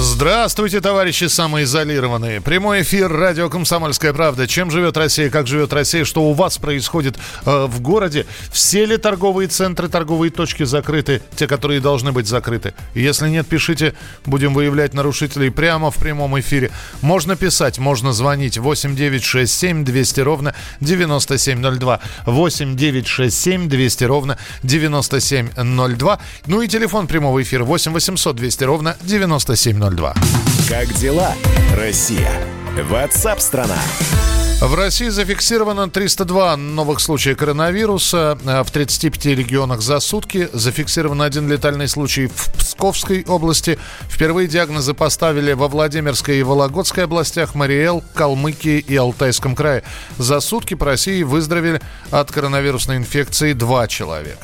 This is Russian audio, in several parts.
Здравствуйте, товарищи самоизолированные. Прямой эфир радио «Комсомольская правда». Чем живет Россия, как живет Россия, что у вас происходит э, в городе? Все ли торговые центры, торговые точки закрыты, те, которые должны быть закрыты? Если нет, пишите, будем выявлять нарушителей прямо в прямом эфире. Можно писать, можно звонить 8967 200 ровно 9702. 8967 200 ровно 9702. Ну и телефон прямого эфира 8 800 200 ровно 9702. 02. Как дела, Россия? Ватсап-страна! В России зафиксировано 302 новых случая коронавируса в 35 регионах за сутки. Зафиксирован один летальный случай в Псковской области. Впервые диагнозы поставили во Владимирской и Вологодской областях, Мариэл, Калмыкии и Алтайском крае. За сутки по России выздоровели от коронавирусной инфекции два человека.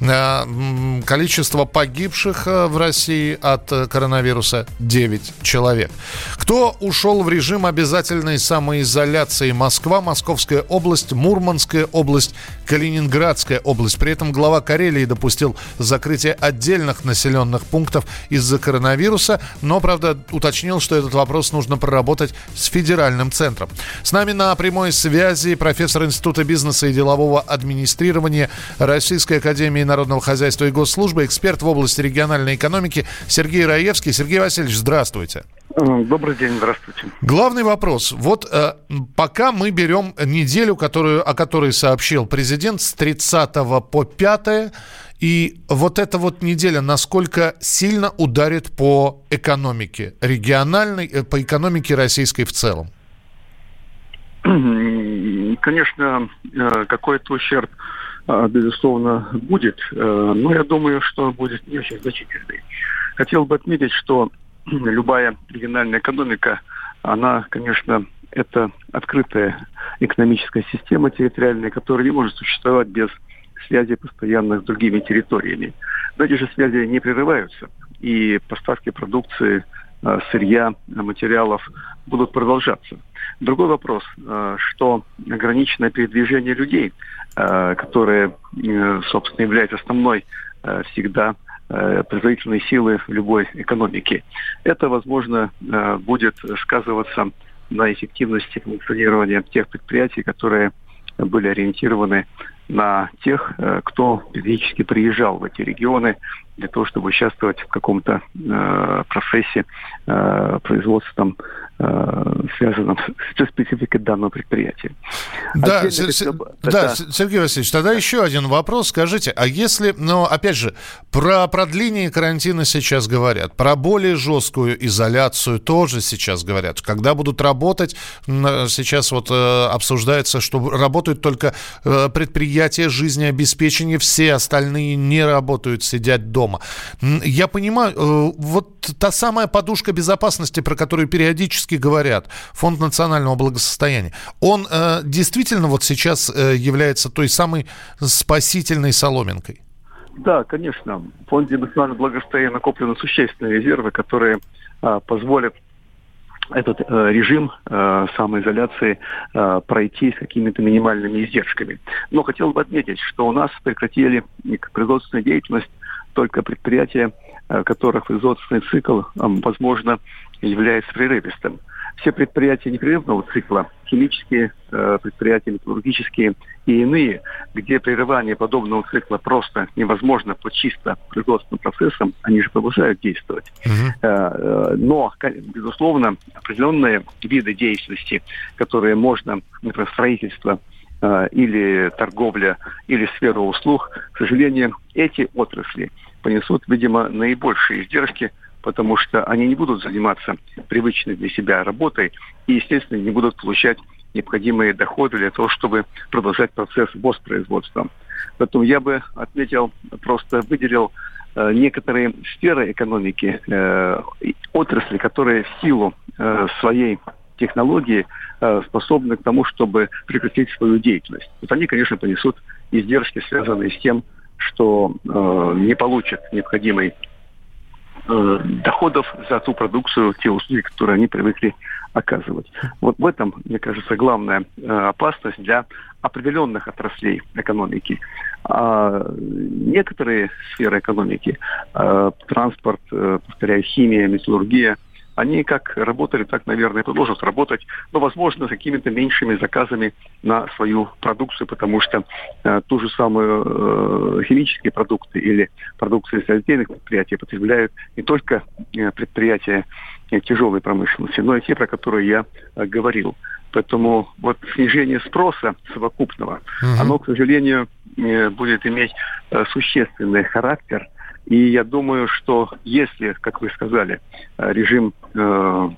Э, количество погибших э, в России от э, коронавируса 9 человек. Кто ушел в режим обязательной самоизоляции? Москва, Московская область, Мурманская область, Калининградская область. При этом глава Карелии допустил закрытие отдельных населенных пунктов из-за коронавируса, но, правда, уточнил, что этот вопрос нужно проработать с федеральным центром. С нами на прямой связи профессор Института бизнеса и делового администрирования Российской Академии народного хозяйства и госслужбы, эксперт в области региональной экономики Сергей Раевский. Сергей Васильевич, здравствуйте. Добрый день, здравствуйте. Главный вопрос. Вот э, пока мы берем неделю, которую, о которой сообщил президент, с 30 по 5, и вот эта вот неделя, насколько сильно ударит по экономике региональной, э, по экономике российской в целом? Конечно, э, какой-то ущерб безусловно, будет, э, но я думаю, что будет не очень значительный. Хотел бы отметить, что любая региональная экономика, она, конечно, это открытая экономическая система территориальная, которая не может существовать без связи постоянных с другими территориями. Но эти же связи не прерываются, и поставки продукции, сырья, материалов будут продолжаться. Другой вопрос, э, что ограниченное передвижение людей, э, которое, э, собственно, является основной всегда производительной силы любой экономике. Это, возможно, будет сказываться на эффективности функционирования тех предприятий, которые были ориентированы на тех, кто физически приезжал в эти регионы для того, чтобы участвовать в каком-то э, процессе э, производства Э, связанном с спецификой данного предприятия. Да, Отдельно, Сер- Сер- да, да, Сергей Васильевич, тогда да. еще один вопрос. Скажите, а если, ну, опять же, про продление карантина сейчас говорят, про более жесткую изоляцию тоже сейчас говорят. Когда будут работать, сейчас вот э, обсуждается, что работают только э, предприятия жизнеобеспечения, все остальные не работают, сидят дома. Я понимаю, вот та самая подушка безопасности, про которую периодически говорят, Фонд национального благосостояния, он э, действительно вот сейчас э, является той самой спасительной соломинкой? Да, конечно. В Фонде национального благосостояния накоплены существенные резервы, которые э, позволят этот э, режим э, самоизоляции э, пройти с какими-то минимальными издержками. Но хотел бы отметить, что у нас прекратили производственную деятельность только предприятия, которых производственный цикл, э, возможно, является прерывистым. Все предприятия непрерывного цикла, химические э, предприятия, металлургические и иные, где прерывание подобного цикла просто невозможно по чисто производственным процессам, они же продолжают действовать. Uh-huh. но, безусловно, определенные виды деятельности, которые можно, например, строительство, или торговля, или сфера услуг, к сожалению, эти отрасли понесут, видимо, наибольшие издержки – потому что они не будут заниматься привычной для себя работой и, естественно, не будут получать необходимые доходы для того, чтобы продолжать процесс воспроизводства. Поэтому я бы отметил, просто выделил э, некоторые сферы экономики, э, отрасли, которые в силу э, своей технологии способны к тому, чтобы прекратить свою деятельность. Вот они, конечно, понесут издержки, связанные с тем, что э, не получат необходимый э, доходов за ту продукцию, те услуги, которые они привыкли оказывать. Вот в этом, мне кажется, главная э, опасность для определенных отраслей экономики. А некоторые сферы экономики, э, транспорт, э, повторяю, химия, металлургия, они как работали, так, наверное, продолжат работать, но, возможно, с какими-то меньшими заказами на свою продукцию, потому что э, ту же самую э, химические продукты или продукции из отдельных предприятий потребляют не только э, предприятия э, тяжелой промышленности, но и те, про которые я э, говорил. Поэтому вот снижение спроса совокупного, угу. оно, к сожалению, э, будет иметь э, существенный характер – и я думаю, что если, как вы сказали, э, режим э,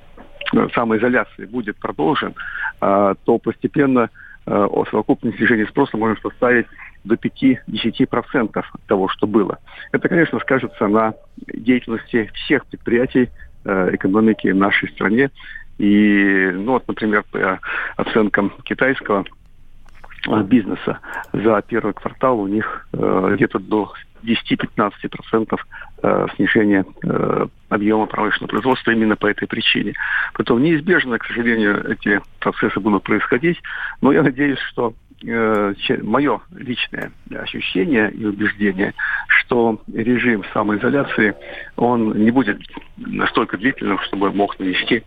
самоизоляции будет продолжен, э, то постепенно э, совокупное снижение спроса можно составить до 5-10% того, что было. Это, конечно, скажется на деятельности всех предприятий э, экономики нашей стране. И, ну вот, например, по оценкам китайского э, бизнеса за первый квартал у них э, где-то до 10-15% э, снижения э, объема промышленного производства именно по этой причине. Поэтому неизбежно, к сожалению, эти процессы будут происходить, но я надеюсь, что э, мое личное ощущение и убеждение, что режим самоизоляции, он не будет настолько длительным, чтобы мог нанести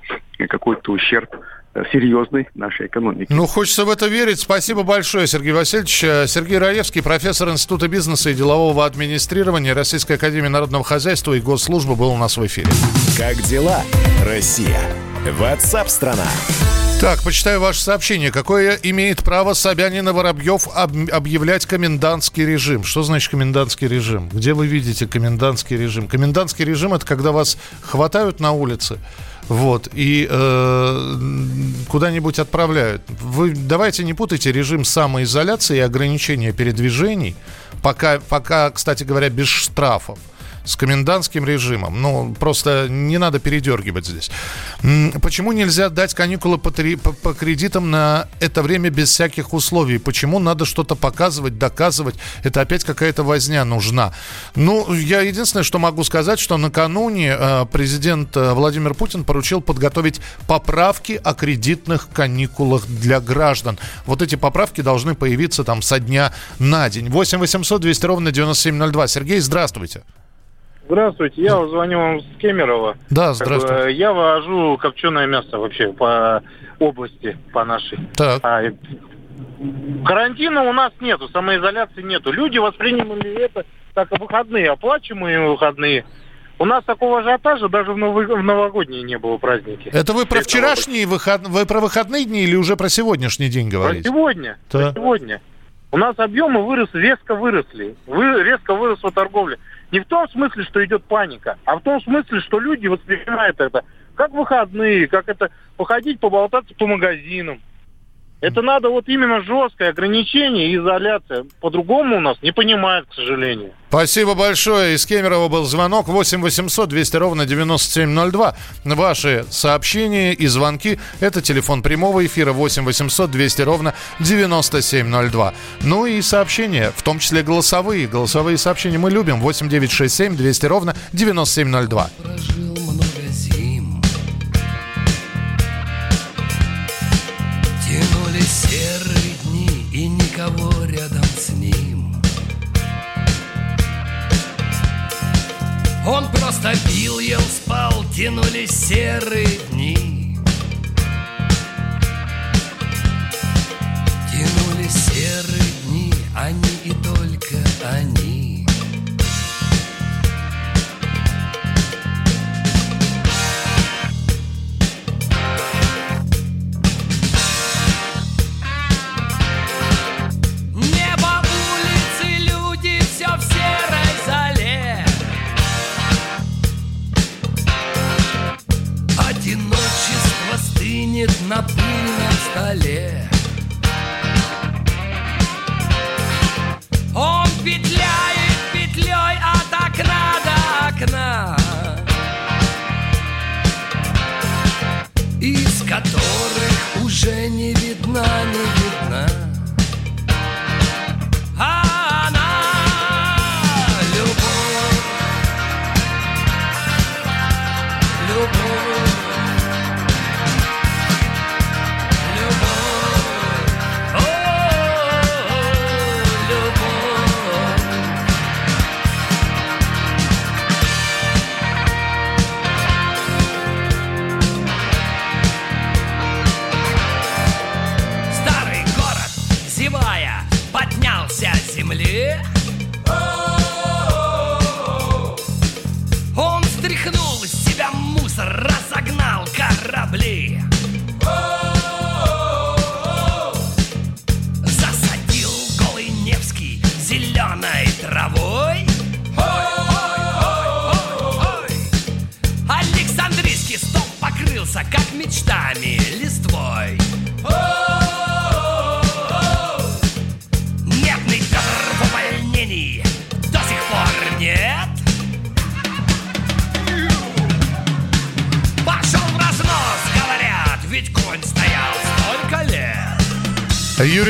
какой-то ущерб Э, серьезной нашей экономики. Ну, хочется в это верить. Спасибо большое, Сергей Васильевич. Э, Сергей Раевский, профессор Института бизнеса и делового администрирования Российской Академии Народного Хозяйства и Госслужбы был у нас в эфире. Как дела, Россия? Ватсап-страна! Так, почитаю ваше сообщение. Какое имеет право Собянин и Воробьев об- объявлять комендантский режим? Что значит комендантский режим? Где вы видите комендантский режим? Комендантский режим – это когда вас хватают на улице, вот, и э, куда-нибудь отправляют. Вы давайте не путайте режим самоизоляции и ограничения передвижений, пока, пока, кстати говоря, без штрафов с комендантским режимом. Ну, просто не надо передергивать здесь. Почему нельзя дать каникулы по, три, по, по кредитам на это время без всяких условий? Почему надо что-то показывать, доказывать? Это опять какая-то возня нужна. Ну, я единственное, что могу сказать, что накануне э, президент э, Владимир Путин поручил подготовить поправки о кредитных каникулах для граждан. Вот эти поправки должны появиться там со дня на день. 8 800 200 ровно 9702. Сергей, здравствуйте. Здравствуйте, я звоню вам с Кемерово. Да, здравствуйте. Как бы, я вожу копченое мясо вообще по области, по нашей. Так. А, карантина у нас нету, самоизоляции нету. Люди восприняли это как выходные, оплачиваемые выходные. У нас такого ажиотажа даже в, новый, в новогодние не было праздники. Это вы про вчерашние выходные, вы про выходные дни или уже про сегодняшний день говорите? Про сегодня, да. про сегодня. У нас объемы выросли, резко выросли. Вы, резко выросла торговля. Не в том смысле, что идет паника, а в том смысле, что люди воспринимают это как выходные, как это походить, поболтаться по магазинам. Это надо вот именно жесткое ограничение и изоляция. По-другому у нас не понимают, к сожалению. Спасибо большое. Из Кемерово был звонок 8 800 200 ровно 9702. Ваши сообщения и звонки – это телефон прямого эфира 8 800 200 ровно 9702. Ну и сообщения, в том числе голосовые. Голосовые сообщения мы любим. 8 967 200 ровно 9702. Он просто пил, ел, спал, тянулись серые дни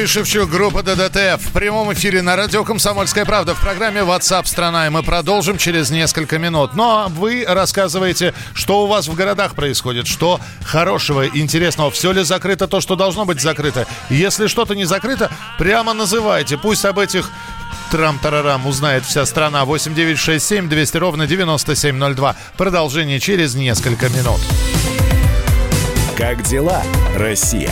Шевчук, группа ДДТ в прямом эфире на радио «Комсомольская правда» в программе WhatsApp страна». И мы продолжим через несколько минут. Но вы рассказываете, что у вас в городах происходит, что хорошего, интересного, все ли закрыто то, что должно быть закрыто. Если что-то не закрыто, прямо называйте. Пусть об этих Трам-тарарам узнает вся страна. 8967 200 ровно 9702. Продолжение через несколько минут. Как дела, Россия?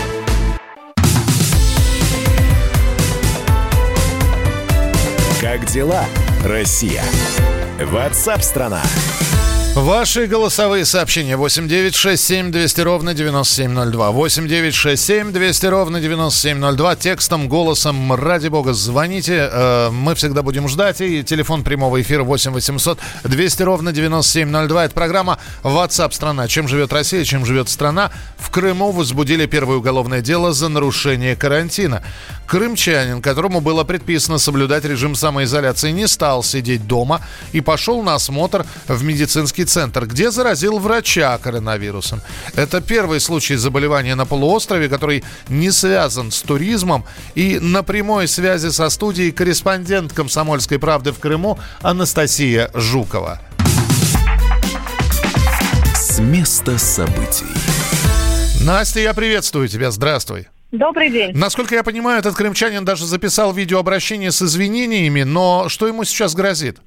Как дела, Россия? WhatsApp страна. Ваши голосовые сообщения 8967 200 ровно 9702. 8967 200 ровно 9702. Текстом, голосом, ради бога, звоните. Э, Мы всегда будем ждать. И телефон прямого эфира 8 800 200 ровно 9702. Это программа WhatsApp страна. Чем живет Россия, чем живет страна. В Крыму возбудили первое уголовное дело за нарушение карантина. Крымчанин, которому было предписано соблюдать режим самоизоляции, не стал сидеть дома и пошел на осмотр в медицинский центр, где заразил врача коронавирусом. Это первый случай заболевания на полуострове, который не связан с туризмом. И на прямой связи со студией корреспондент «Комсомольской правды» в Крыму Анастасия Жукова. С места событий. Настя, я приветствую тебя. Здравствуй. Добрый день. Насколько я понимаю, этот крымчанин даже записал видеообращение с извинениями, но что ему сейчас грозит?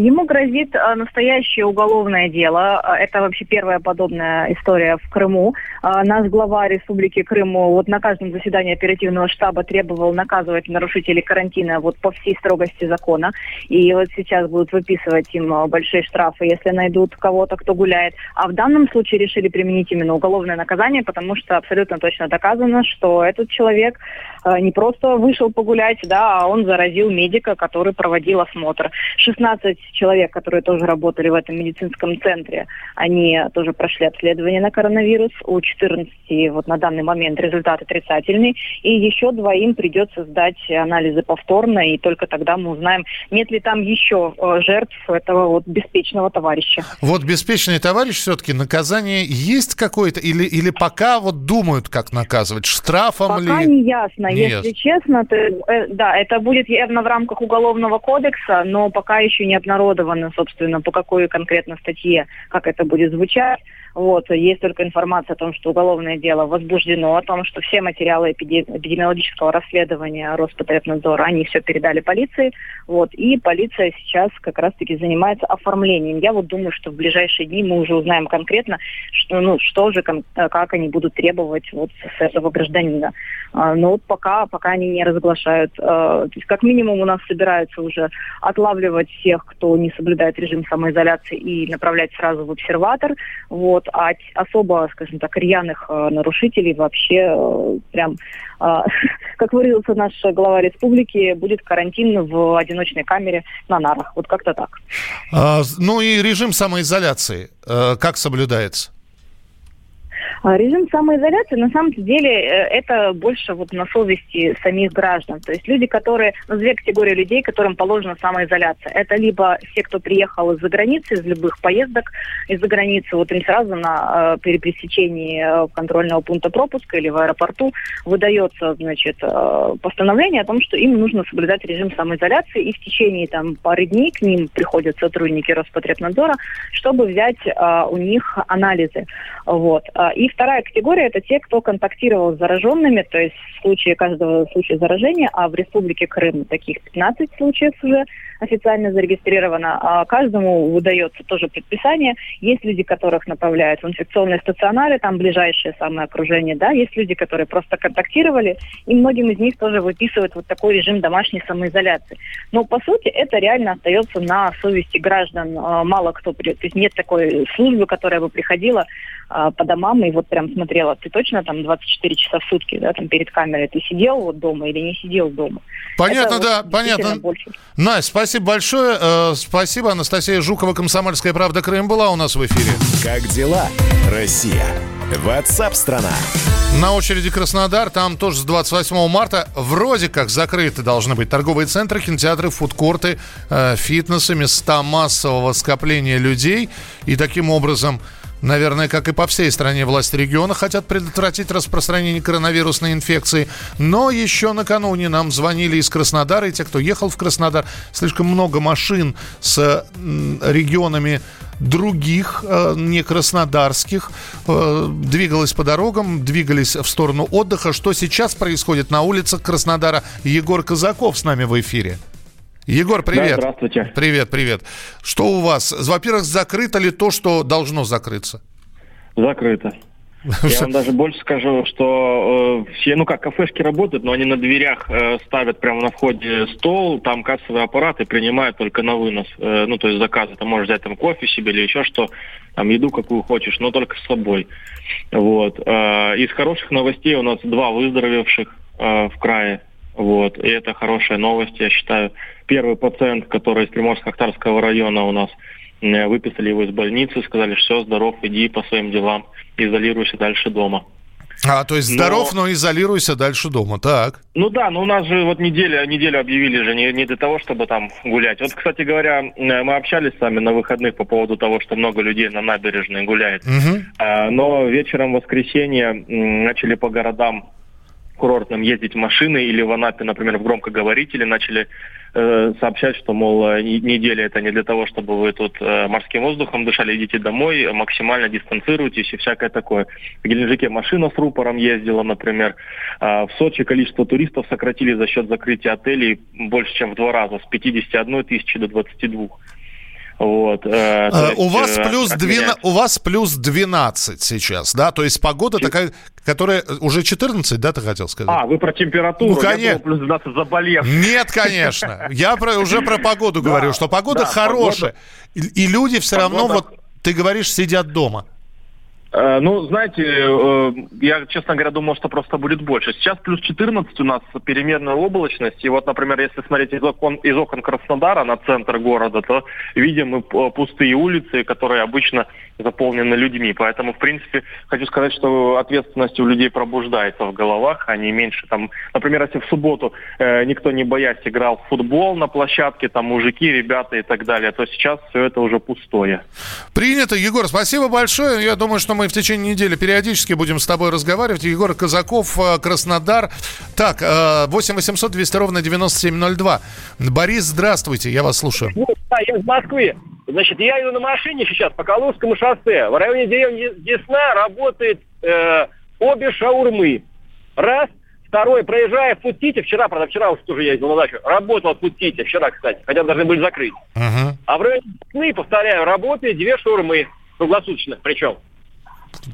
Ему грозит э, настоящее уголовное дело. Э, Это вообще первая подобная история в Крыму. Э, Наш глава Республики Крым вот на каждом заседании оперативного штаба требовал наказывать нарушителей карантина вот по всей строгости закона. И вот сейчас будут выписывать им большие штрафы, если найдут кого-то, кто гуляет. А в данном случае решили применить именно уголовное наказание, потому что абсолютно точно доказано, что этот человек не просто вышел погулять, да, а он заразил медика, который проводил осмотр. 16 человек, которые тоже работали в этом медицинском центре, они тоже прошли обследование на коронавирус. У 14 вот на данный момент результат отрицательный. И еще двоим придется сдать анализы повторно, и только тогда мы узнаем, нет ли там еще э, жертв этого вот беспечного товарища. Вот беспечный товарищ все-таки наказание есть какое-то или, или пока вот думают, как наказывать? Штрафом Пока ли? не ясно. Не Если честно, то, э, да, это будет явно в рамках уголовного кодекса, но пока еще не обнародовано, собственно, по какой конкретно статье, как это будет звучать. Вот. Есть только информация о том, что уголовное дело возбуждено, о том, что все материалы эпиде- эпидемиологического расследования Роспотребнадзора, они все передали полиции. Вот. И полиция сейчас как раз-таки занимается оформлением. Я вот думаю, что в ближайшие дни мы уже узнаем конкретно, что, ну, что же, э, как они будут требовать вот с этого гражданина. А, Но вот пока, пока они не разглашают. э, То есть как минимум у нас собираются уже отлавливать всех, кто не соблюдает режим самоизоляции и направлять сразу в обсерватор. Вот. А т- особо, скажем так, рьяных э, нарушителей вообще э, прям, э, как выразился наш глава республики, будет карантин в одиночной камере на нарах. Вот как-то так. А, ну и режим самоизоляции, э, как соблюдается? А Режим самоизоляции, на самом деле, э, это больше вот на совести самих граждан. То есть люди, которые, ну, две категории людей, которым положена самоизоляция. Это либо все, кто приехал из-за границы, из любых поездок из-за границы, вот им сразу на э, пересечении э, контрольного пункта пропуска или в аэропорту выдается, значит, э, постановление о том, что им нужно соблюдать режим самоизоляции, и в течение там пары дней к ним приходят сотрудники Роспотребнадзора, чтобы взять э, у них анализы. Вот. И вторая категория – это те, кто контактировал с зараженными, то есть в случае каждого случая заражения, а в Республике Крым таких 15 случаев уже официально зарегистрировано, а каждому выдается тоже предписание. Есть люди, которых направляют в инфекционные стационары, там ближайшее самое окружение, да, есть люди, которые просто контактировали, и многим из них тоже выписывают вот такой режим домашней самоизоляции. Но, по сути, это реально остается на совести граждан. А, мало кто, то есть нет такой службы, которая бы приходила а, по домам и вот прям смотрела, ты точно там 24 часа в сутки, да, там перед камерой, ты сидел вот дома или не сидел дома. Понятно, Это да, вот понятно. Больше. Настя, спасибо большое. Э, спасибо. Анастасия Жукова, «Комсомольская правда» Крым была у нас в эфире. Как дела, Россия? Ватсап-страна! На очереди Краснодар, там тоже с 28 марта вроде как закрыты должны быть торговые центры, кинотеатры, фудкорты, э, фитнесы, места массового скопления людей. И таким образом Наверное, как и по всей стране, власти региона хотят предотвратить распространение коронавирусной инфекции. Но еще накануне нам звонили из Краснодара, и те, кто ехал в Краснодар, слишком много машин с регионами других, э, не краснодарских, э, двигалось по дорогам, двигались в сторону отдыха. Что сейчас происходит на улицах Краснодара? Егор Казаков с нами в эфире. Егор, привет. Да, здравствуйте. Привет, привет. Что у вас? Во-первых, закрыто ли то, что должно закрыться? Закрыто. Я вам даже больше скажу, что э, все, ну как, кафешки работают, но они на дверях э, ставят прямо на входе стол, там кассовый аппарат и принимают только на вынос. Э, ну, то есть заказы. Ты можешь взять там кофе себе или еще что, там еду какую хочешь, но только с собой. Вот. Э, из хороших новостей у нас два выздоровевших э, в крае. Вот. И это хорошая новость, я считаю. Первый пациент, который из Приморско-Ахтарского района у нас, э, выписали его из больницы, сказали, все, здоров, иди по своим делам, изолируйся дальше дома. А, то есть здоров, но, но изолируйся дальше дома, так? Ну да, но у нас же вот неделя, неделю объявили же не, не для того, чтобы там гулять. Вот, кстати говоря, э, мы общались с вами на выходных по поводу того, что много людей на набережной гуляет. Угу. А, но вечером в воскресенье начали по городам курортным ездить машины или в Анапе, например, в громкоговорители начали э, сообщать, что, мол, э, неделя это не для того, чтобы вы тут э, морским воздухом дышали, идите домой, максимально дистанцируйтесь и всякое такое. В Геленджике машина с рупором ездила, например. Э, в Сочи количество туристов сократили за счет закрытия отелей больше, чем в два раза, с 51 тысячи до 22. Вот, э, а, есть, у, вас э, плюс 12, у вас плюс 12 сейчас, да? То есть погода Ч... такая, которая уже 14, да, ты хотел сказать? А, вы про температуру? Ну, конечно. Я плюс 12 заболев. Нет, конечно. Я про, уже про погоду говорю, что погода хорошая. И люди все равно, вот ты говоришь, сидят дома. Э, ну, знаете, э, я, честно говоря, думал, что просто будет больше. Сейчас плюс 14 у нас переменная облачность. И вот, например, если смотреть из окон, из окон Краснодара на центр города, то видим мы пустые улицы, которые обычно заполнены людьми. Поэтому, в принципе, хочу сказать, что ответственность у людей пробуждается в головах, они меньше там... Например, если в субботу э, никто не боясь играл в футбол на площадке, там мужики, ребята и так далее, то сейчас все это уже пустое. Принято, Егор, спасибо большое. Я думаю, что мы в течение недели периодически будем с тобой разговаривать. Егор Казаков, э, Краснодар. Так, 8 800 200 ровно 9702. Борис, здравствуйте, я вас слушаю. Да, я из Москвы. Значит, я иду на машине сейчас по Калужскому шоссе. В районе деревни Десна работает э, обе шаурмы. Раз. Второй, проезжая в Путите, вчера, правда, вчера уж тоже ездил на дачу, работал в Путите, вчера, кстати, хотя должны были закрыть. Uh-huh. А в районе Десны, повторяю, работает две шаурмы, круглосуточно причем.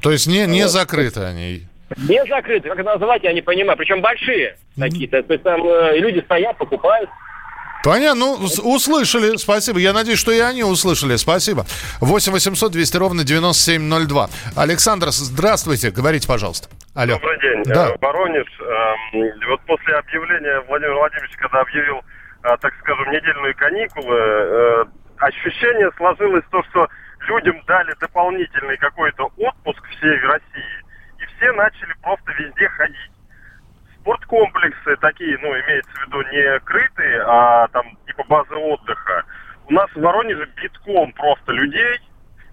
То есть не, не вот. закрыты они? Не закрыты, как это называть, я не понимаю. Причем большие какие-то. То есть там э, люди стоят, покупают. Понятно, ну, услышали, спасибо. Я надеюсь, что и они услышали, спасибо. 8 800 200 ровно 9702. Александр, здравствуйте, говорите, пожалуйста. Алло. Добрый день, да. Э, Воронеж. Эм, вот после объявления Владимир Владимирович, когда объявил, э, так скажем, недельные каникулы, э, ощущение сложилось то, что людям дали дополнительный какой-то отпуск всей России все начали просто везде ходить. Спорткомплексы такие, ну, имеется в виду не крытые, а там типа базы отдыха. У нас в Воронеже битком просто людей,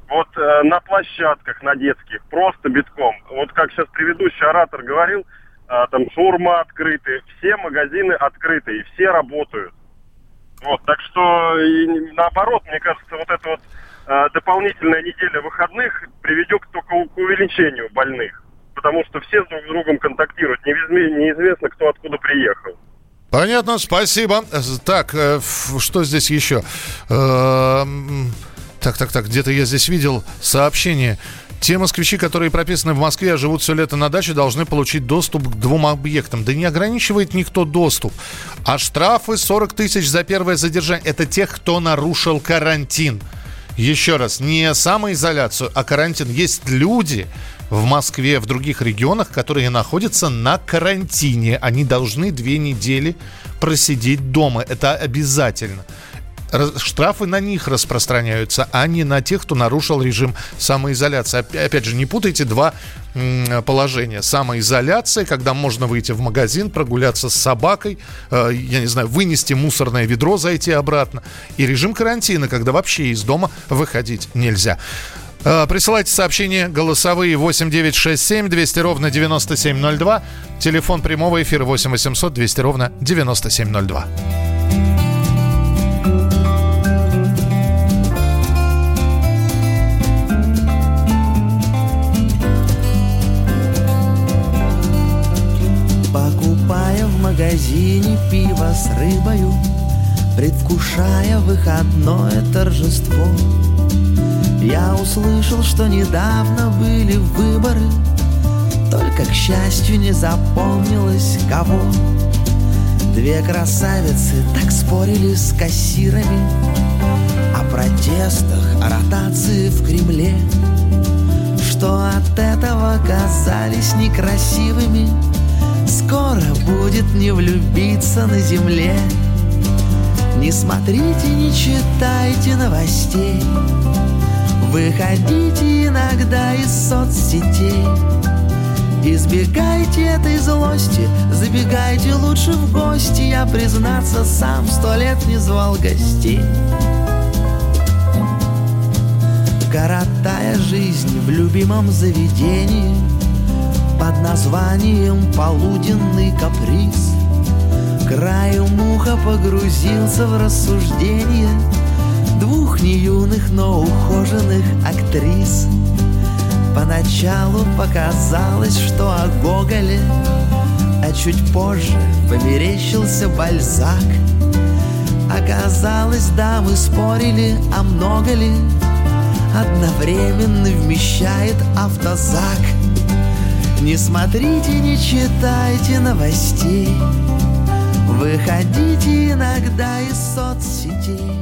вот э, на площадках, на детских, просто битком. Вот как сейчас предыдущий оратор говорил, э, там шаурма открыты, все магазины открыты, и все работают. Вот, так что и наоборот, мне кажется, вот эта вот э, дополнительная неделя выходных приведет только к увеличению больных. Потому что все друг с другом контактируют. Неизвестно, кто откуда приехал. Понятно, спасибо. Так, э, что здесь еще? Э, так, так, так, где-то я здесь видел сообщение. Те москвичи, которые прописаны в Москве, а живут все лето на даче, должны получить доступ к двум объектам. Да не ограничивает никто доступ. А штрафы 40 тысяч за первое задержание. Это тех, кто нарушил карантин. Еще раз, не самоизоляцию, а карантин. Есть люди в Москве, в других регионах, которые находятся на карантине. Они должны две недели просидеть дома. Это обязательно штрафы на них распространяются, а не на тех, кто нарушил режим самоизоляции. Опять же, не путайте два положения. Самоизоляция, когда можно выйти в магазин, прогуляться с собакой, э, я не знаю, вынести мусорное ведро, зайти обратно. И режим карантина, когда вообще из дома выходить нельзя. Э, присылайте сообщения голосовые 8967 200 ровно 9702. Телефон прямого эфира 8 800 200 ровно 9702. магазине пиво с рыбою, Предвкушая выходное торжество. Я услышал, что недавно были выборы, Только, к счастью, не запомнилось кого. Две красавицы так спорили с кассирами О протестах, о ротации в Кремле, Что от этого казались некрасивыми — Скоро будет не влюбиться на земле. Не смотрите, не читайте новостей Выходите иногда из соцсетей. Избегайте этой злости, забегайте лучше в гости. Я, признаться, сам сто лет не звал гостей. Коротая жизнь в любимом заведении. Под названием «Полуденный каприз». Краю муха погрузился в рассуждение Двух неюных, но ухоженных актрис. Поначалу показалось, что о Гоголе, А чуть позже померещился Бальзак. Оказалось, да, мы спорили, а много ли Одновременно вмещает автозак — не смотрите, не читайте новостей Выходите иногда из соцсетей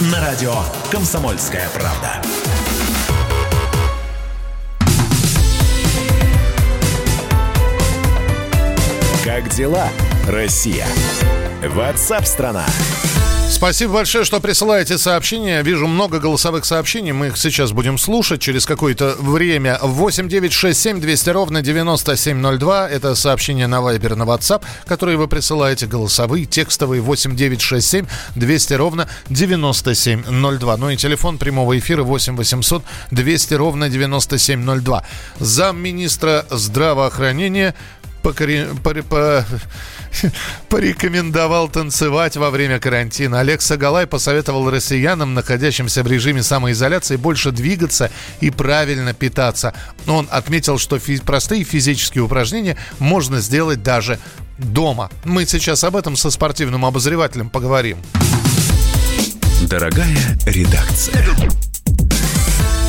на радио «Комсомольская правда». Как дела, Россия? Ватсап-страна! страна Спасибо большое, что присылаете сообщения. Вижу много голосовых сообщений. Мы их сейчас будем слушать через какое-то время. 8 9 6 7 200 ровно 9702. Это сообщение на Viber, на WhatsApp, которые вы присылаете. Голосовые, текстовые. 8 9 6 7 200 ровно 9702. Ну и телефон прямого эфира 8 800 200 ровно 9702. Замминистра здравоохранения покори... по... по порекомендовал танцевать во время карантина. Олег Сагалай посоветовал россиянам, находящимся в режиме самоизоляции, больше двигаться и правильно питаться. Он отметил, что фи- простые физические упражнения можно сделать даже дома. Мы сейчас об этом со спортивным обозревателем поговорим. Дорогая редакция.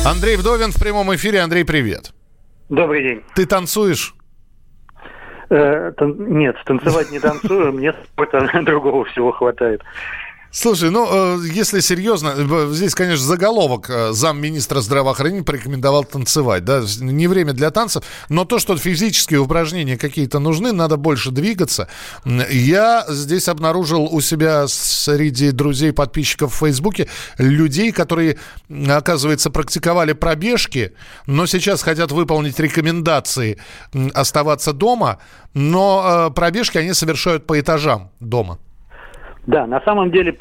Андрей Вдовин в прямом эфире. Андрей, привет. Добрый день. Ты танцуешь? Э, тан- нет, танцевать не танцую, мне спорта другого всего хватает. Слушай, ну, э, если серьезно, здесь, конечно, заголовок э, замминистра здравоохранения порекомендовал танцевать, да, не время для танцев, но то, что физические упражнения какие-то нужны, надо больше двигаться. Я здесь обнаружил у себя среди друзей, подписчиков в Фейсбуке людей, которые, оказывается, практиковали пробежки, но сейчас хотят выполнить рекомендации оставаться дома, но э, пробежки они совершают по этажам дома. Да, на самом деле,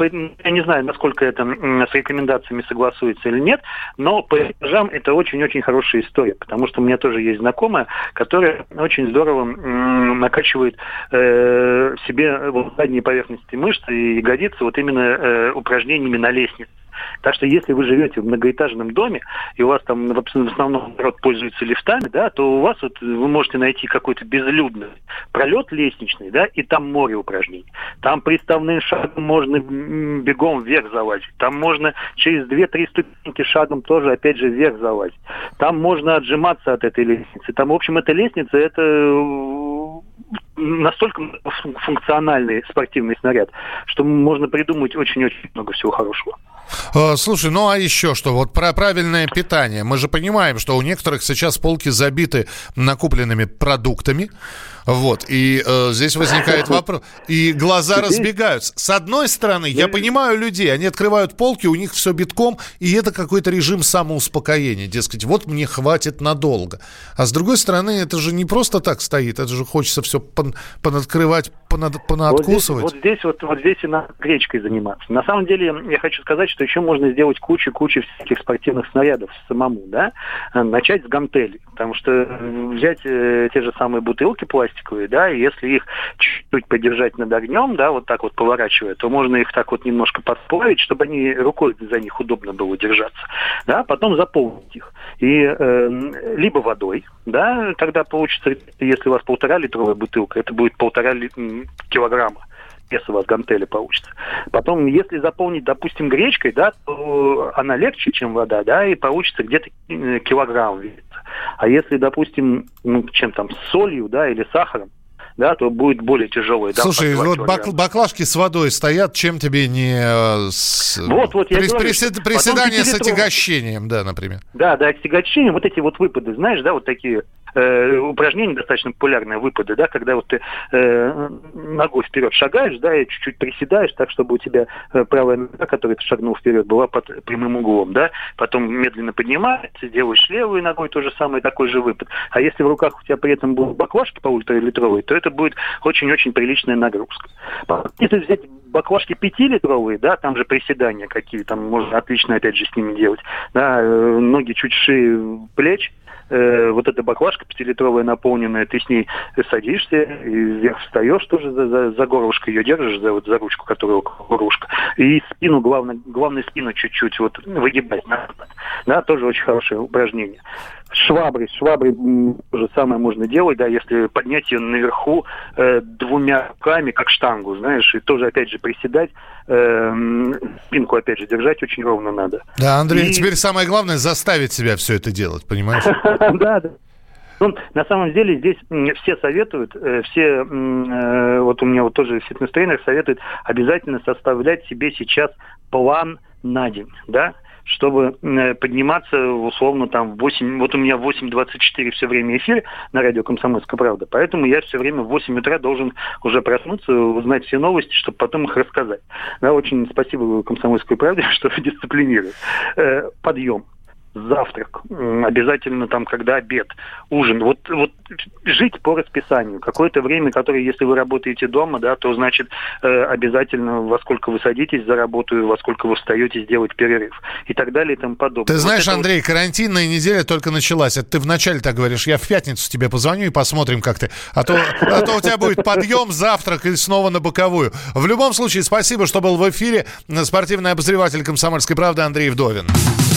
я не знаю, насколько это с рекомендациями согласуется или нет, но по этажам это очень-очень хорошая история, потому что у меня тоже есть знакомая, которая очень здорово накачивает э, себе задние поверхности мышц и ягодицы вот именно э, упражнениями на лестнице. Так что если вы живете в многоэтажном доме, и у вас там в основном народ пользуется лифтами, да, то у вас вот вы можете найти какой-то безлюдный пролет лестничный, да, и там море упражнений. Там приставным шагом можно бегом вверх залазить. Там можно через 2-3 ступеньки шагом тоже, опять же, вверх залазить. Там можно отжиматься от этой лестницы. Там, в общем, эта лестница, это э, настолько фун- функциональный спортивный снаряд, что можно придумать очень-очень много всего хорошего. Э, Слушай, ну а еще что? Вот про правильное питание. Мы же понимаем, что у некоторых сейчас полки забиты накупленными продуктами. Вот, и э, здесь возникает вопрос. И глаза Теперь- разбегаются. С одной стороны, я понимаю людей, они открывают полки, у них все битком, и это какой-то режим самоуспокоения. Дескать, вот мне хватит надолго. А с другой стороны, это же не просто так стоит, это же хочется все пон- понаоткрывать, понад- Вот здесь, вот здесь вот, вот здесь и надо гречкой заниматься. На самом деле, я хочу сказать, что еще можно сделать кучу-кучу всяких спортивных снарядов самому, да? Начать с гантелей, потому что э, взять э, те же самые бутылки пластиковые, да, и если их чуть-чуть подержать над огнем, да, вот так вот поворачивая, то можно их так вот немножко подплавить, чтобы они рукой за них удобно было держаться, да, потом заполнить их. И э, либо водой, да, тогда получится, если у вас полтора литровая бутылка, это будет полтора ли- килограмма вес у вас гантели получится. Потом, если заполнить, допустим, гречкой, да, то она легче, чем вода, да, и получится где-то э, килограмм веса. А если, допустим, ну, чем там, с солью, да, или сахаром, да, то будет более тяжелый. да, Слушай, вот бак- баклажки с водой стоят, чем тебе не... э, с- Вот, вот, я прис- говорю, присед- с отягощением, да, например. Да, да, отягощение, вот эти вот выпады, знаешь, да, вот такие э, упражнения достаточно популярные выпады, да, когда вот ты э, ногой вперед шагаешь, да, и чуть-чуть приседаешь, так, чтобы у тебя э, правая нога, которой ты шагнул вперед, была под прямым углом, да, потом медленно поднимаешься, делаешь левой ногой то же самое, такой же выпад. А если в руках у тебя при этом будут баклажки по ультралитровой, то это будет очень-очень приличная нагрузка. Если взять баклажки пятилитровые, да, там же приседания какие, там можно отлично опять же с ними делать, да, э, ноги чуть шире плеч, э, вот эта баклажка пятилитровая наполненная, ты с ней садишься и вверх встаешь, тоже за, за, за горлышко ее держишь, за, вот, за ручку, которая около горлышка, и спину, главное, главное спину чуть-чуть вот выгибать назад. Да, тоже очень хорошее упражнение. Швабры, швабры то же самое можно делать, да, если поднять ее наверху э, двумя руками, как штангу, знаешь, и тоже, опять же, приседать, э, спинку, опять же, держать очень ровно надо. Да, Андрей, И- теперь самое главное заставить себя все это делать, понимаешь? Да, да. Ну, на самом деле здесь все советуют, э, все, э, вот у меня вот тоже фитнес-тренер советует обязательно составлять себе сейчас план на день, да, чтобы э, подниматься условно там в 8, вот у меня в 8.24 все время эфир на радио «Комсомольская правда», поэтому я все время в 8 утра должен уже проснуться, узнать все новости, чтобы потом их рассказать. Да, очень спасибо «Комсомольской правде», что дисциплинирует. Э, Подъем завтрак, обязательно там, когда обед, ужин. Вот, вот жить по расписанию. Какое-то время, которое, если вы работаете дома, да, то значит э, обязательно во сколько вы садитесь за работу, и во сколько вы встаете сделать перерыв. И так далее и тому подобное. Ты Вот знаешь, вот- Андрей, карантинная неделя только началась. Это ты вначале так говоришь, я в пятницу тебе позвоню и посмотрим, как ты. А то, а то у тебя будет подъем, завтрак и снова на боковую. В любом случае, спасибо, что был в эфире. Спортивный обозреватель «Комсомольской правды» Андрей Вдовин.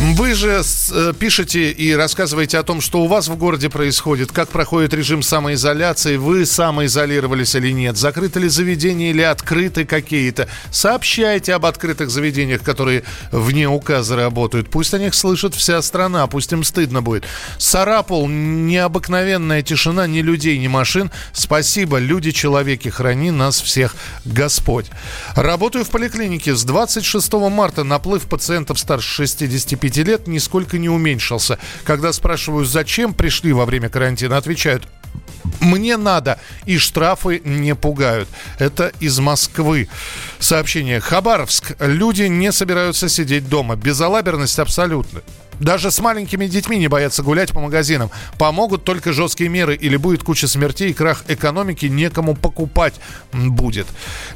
Вы же э, пишете и рассказываете о том, что у вас в городе происходит, как проходит режим самоизоляции, вы самоизолировались или нет, закрыты ли заведения или открыты какие-то. Сообщайте об открытых заведениях, которые вне указа работают. Пусть о них слышит вся страна, пусть им стыдно будет. Сарапул, необыкновенная тишина, ни людей, ни машин. Спасибо, люди, человеки, храни нас всех Господь. Работаю в поликлинике. С 26 марта наплыв пациентов старше 65 25 лет нисколько не уменьшился. Когда спрашиваю, зачем пришли во время карантина, отвечают, мне надо, и штрафы не пугают. Это из Москвы. Сообщение. Хабаровск. Люди не собираются сидеть дома. Безалаберность абсолютно. Даже с маленькими детьми не боятся гулять по магазинам. Помогут только жесткие меры или будет куча смертей, крах экономики, некому покупать будет.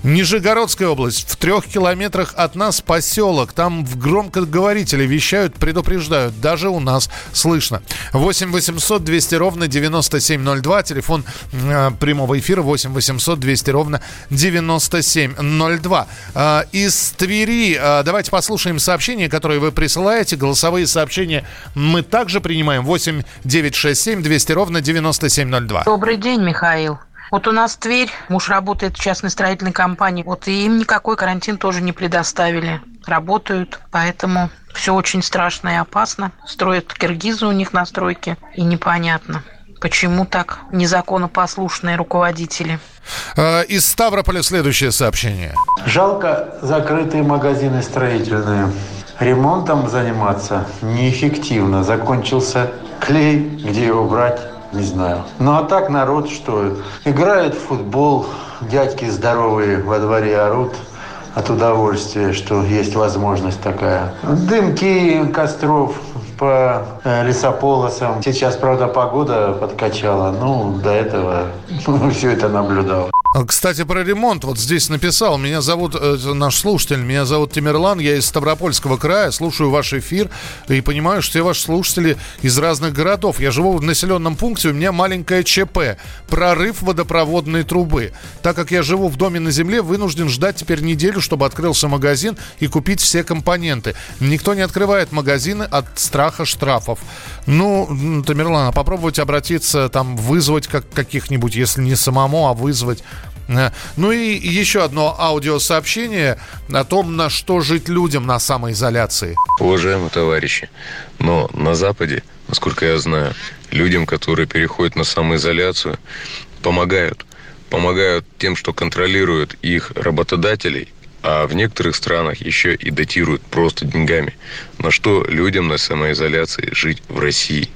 Нижегородская область. В трех километрах от нас поселок. Там в громкоговорителе вещают, предупреждают. Даже у нас слышно. 8 800 200 ровно 9702. Телефон э, прямого эфира 8 800 200 ровно 9702. Э, из Твери э, давайте послушаем сообщения, которые вы присылаете. Голосовые сообщения мы также принимаем. 8 967 200 ровно 9702. Добрый день, Михаил. Вот у нас Тверь, муж работает в частной строительной компании, вот и им никакой карантин тоже не предоставили. Работают, поэтому все очень страшно и опасно. Строят киргизы у них на стройке, и непонятно, почему так незаконопослушные руководители. А, из Ставрополя следующее сообщение. Жалко закрытые магазины строительные ремонтом заниматься неэффективно. Закончился клей, где его брать, не знаю. Ну а так народ что? Играет в футбол, дядьки здоровые во дворе орут от удовольствия, что есть возможность такая. Дымки костров по э, лесополосам. Сейчас, правда, погода подкачала. Ну, до этого все это наблюдал. А, кстати, про ремонт. Вот здесь написал. Меня зовут, э, наш слушатель, меня зовут Тимирлан. Я из Ставропольского края. Слушаю ваш эфир и понимаю, что все ваши слушатели из разных городов. Я живу в населенном пункте, у меня маленькое ЧП. Прорыв водопроводной трубы. Так как я живу в доме на земле, вынужден ждать теперь неделю, чтобы открылся магазин и купить все компоненты. Никто не открывает магазины от страха штрафов. Ну, Тамерлан, а попробуйте обратиться, там, вызвать как, каких-нибудь, если не самому, а вызвать Э, ну и еще одно аудиосообщение о том, на что жить людям на самоизоляции. Уважаемые товарищи, но на Западе, насколько я знаю, людям, которые переходят на самоизоляцию, помогают. Помогают тем, что контролируют их работодателей, а в некоторых странах еще и датируют просто деньгами. На что людям на самоизоляции жить в России?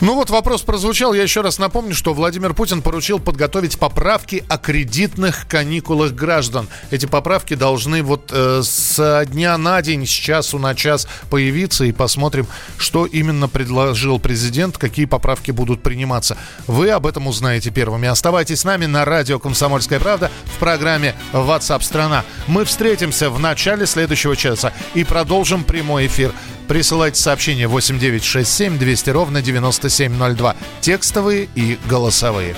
Ну вот вопрос прозвучал. Я еще раз напомню, что Владимир Путин поручил подготовить поправки о кредитных каникулах граждан. Эти поправки должны вот э, с дня на день, с часу на час появиться. И посмотрим, что именно предложил президент, какие поправки будут приниматься. Вы об этом узнаете первыми. Оставайтесь с нами на радио «Комсомольская правда» в программе WhatsApp страна». Мы встретимся в начале следующего часа и продолжим прямой эфир. Присылайте сообщения 8967 200 ровно 9702. Текстовые и голосовые.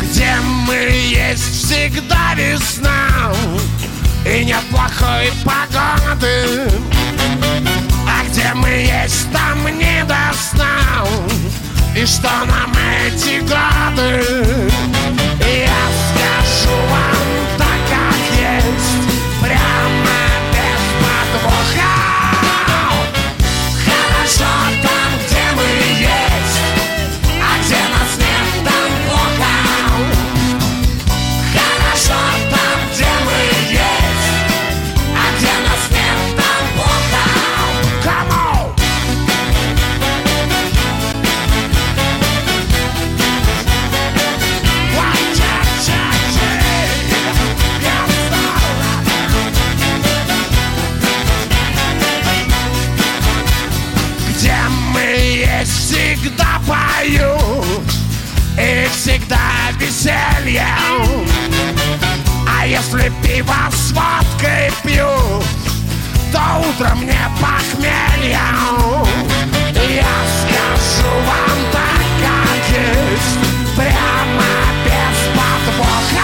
Где мы есть всегда весна И нет плохой погоды А где мы есть, там не до сна И что нам эти годы водкой пью. То утром мне похмелье Я скажу вам так, как есть. Прямо без подвоха